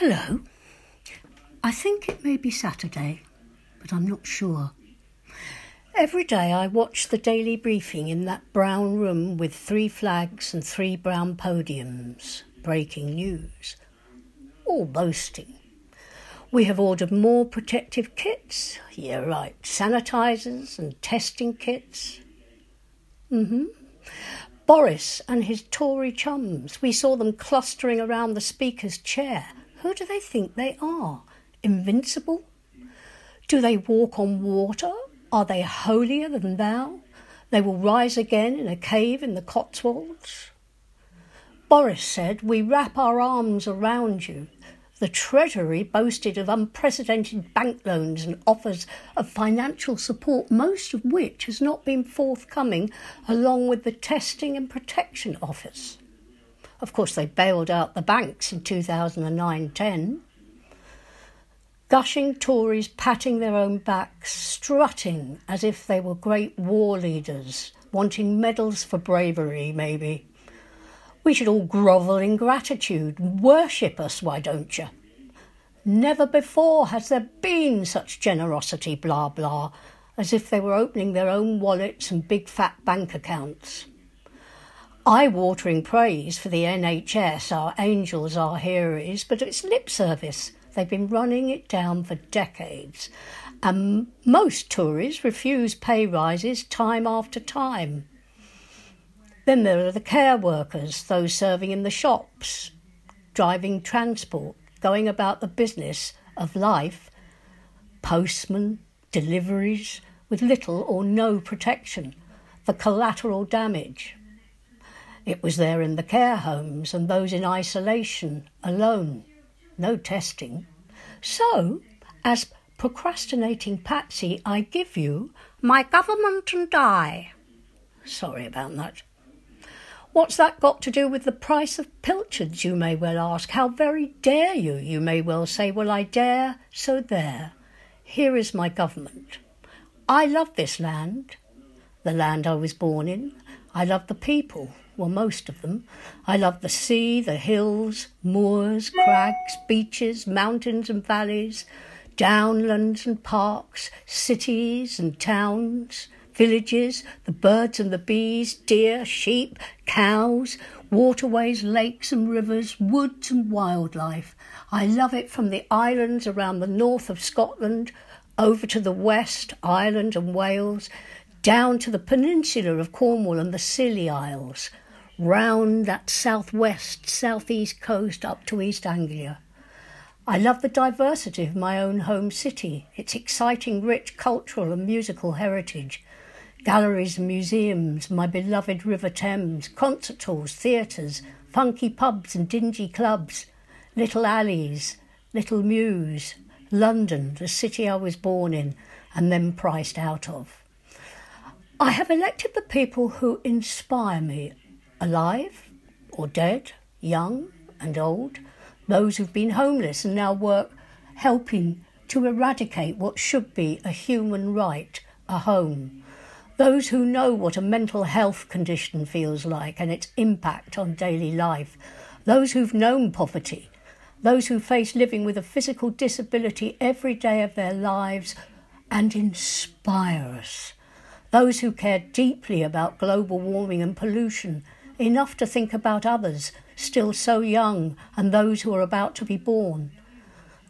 Hello. I think it may be Saturday, but I'm not sure. Every day I watch the daily briefing in that brown room with three flags and three brown podiums, breaking news. All boasting. We have ordered more protective kits. Yeah, right. Sanitizers and testing kits. Mm-hmm. Boris and his Tory chums. We saw them clustering around the Speaker's chair. Who do they think they are? Invincible? Do they walk on water? Are they holier than thou? They will rise again in a cave in the Cotswolds. Boris said, We wrap our arms around you. The Treasury boasted of unprecedented bank loans and offers of financial support, most of which has not been forthcoming, along with the Testing and Protection Office. Of course, they bailed out the banks in 2009 10. Gushing Tories patting their own backs, strutting as if they were great war leaders, wanting medals for bravery, maybe. We should all grovel in gratitude. Worship us, why don't you? Never before has there been such generosity, blah blah, as if they were opening their own wallets and big fat bank accounts. Eye watering praise for the NHS, our angels, our heroes, but it's lip service. They've been running it down for decades. And most Tories refuse pay rises time after time. Then there are the care workers, those serving in the shops, driving transport, going about the business of life, postmen, deliveries, with little or no protection, the collateral damage. It was there in the care homes and those in isolation, alone, no testing. So, as procrastinating Patsy, I give you my government and I. Sorry about that. What's that got to do with the price of pilchards, you may well ask? How very dare you, you may well say. Well, I dare, so there. Here is my government. I love this land, the land I was born in. I love the people, well, most of them. I love the sea, the hills, moors, crags, beaches, mountains and valleys, downlands and parks, cities and towns villages, the birds and the bees, deer, sheep, cows, waterways, lakes and rivers, woods and wildlife. I love it from the islands around the north of Scotland over to the west, Ireland and Wales, down to the peninsula of Cornwall and the Scilly Isles, round that southwest, southeast coast up to East Anglia. I love the diversity of my own home city, its exciting, rich cultural and musical heritage, galleries and museums, my beloved River Thames, concert halls, theatres, funky pubs and dingy clubs, little alleys, little mews, London, the city I was born in and then priced out of. I have elected the people who inspire me, alive or dead, young and old, those who've been homeless and now work helping to eradicate what should be a human right, a home. Those who know what a mental health condition feels like and its impact on daily life, those who've known poverty, those who face living with a physical disability every day of their lives and inspire us, those who care deeply about global warming and pollution, enough to think about others still so young and those who are about to be born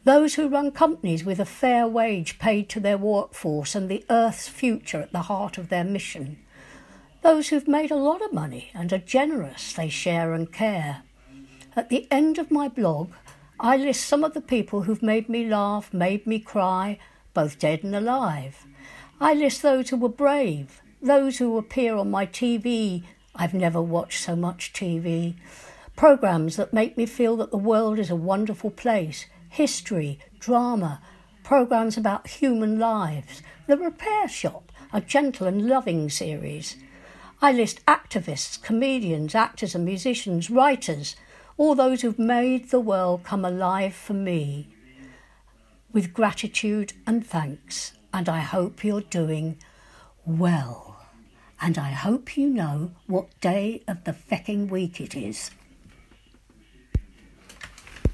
those who run companies with a fair wage paid to their workforce and the Earth's future at the heart of their mission. Those who've made a lot of money and are generous, they share and care. At the end of my blog, I list some of the people who've made me laugh, made me cry, both dead and alive. I list those who were brave, those who appear on my TV. I've never watched so much TV. Programs that make me feel that the world is a wonderful place history, drama, programs about human lives, The Repair Shop, a gentle and loving series. I list activists, comedians, actors and musicians, writers, all those who've made the world come alive for me. With gratitude and thanks, and I hope you're doing well. And I hope you know what day of the fecking week it is.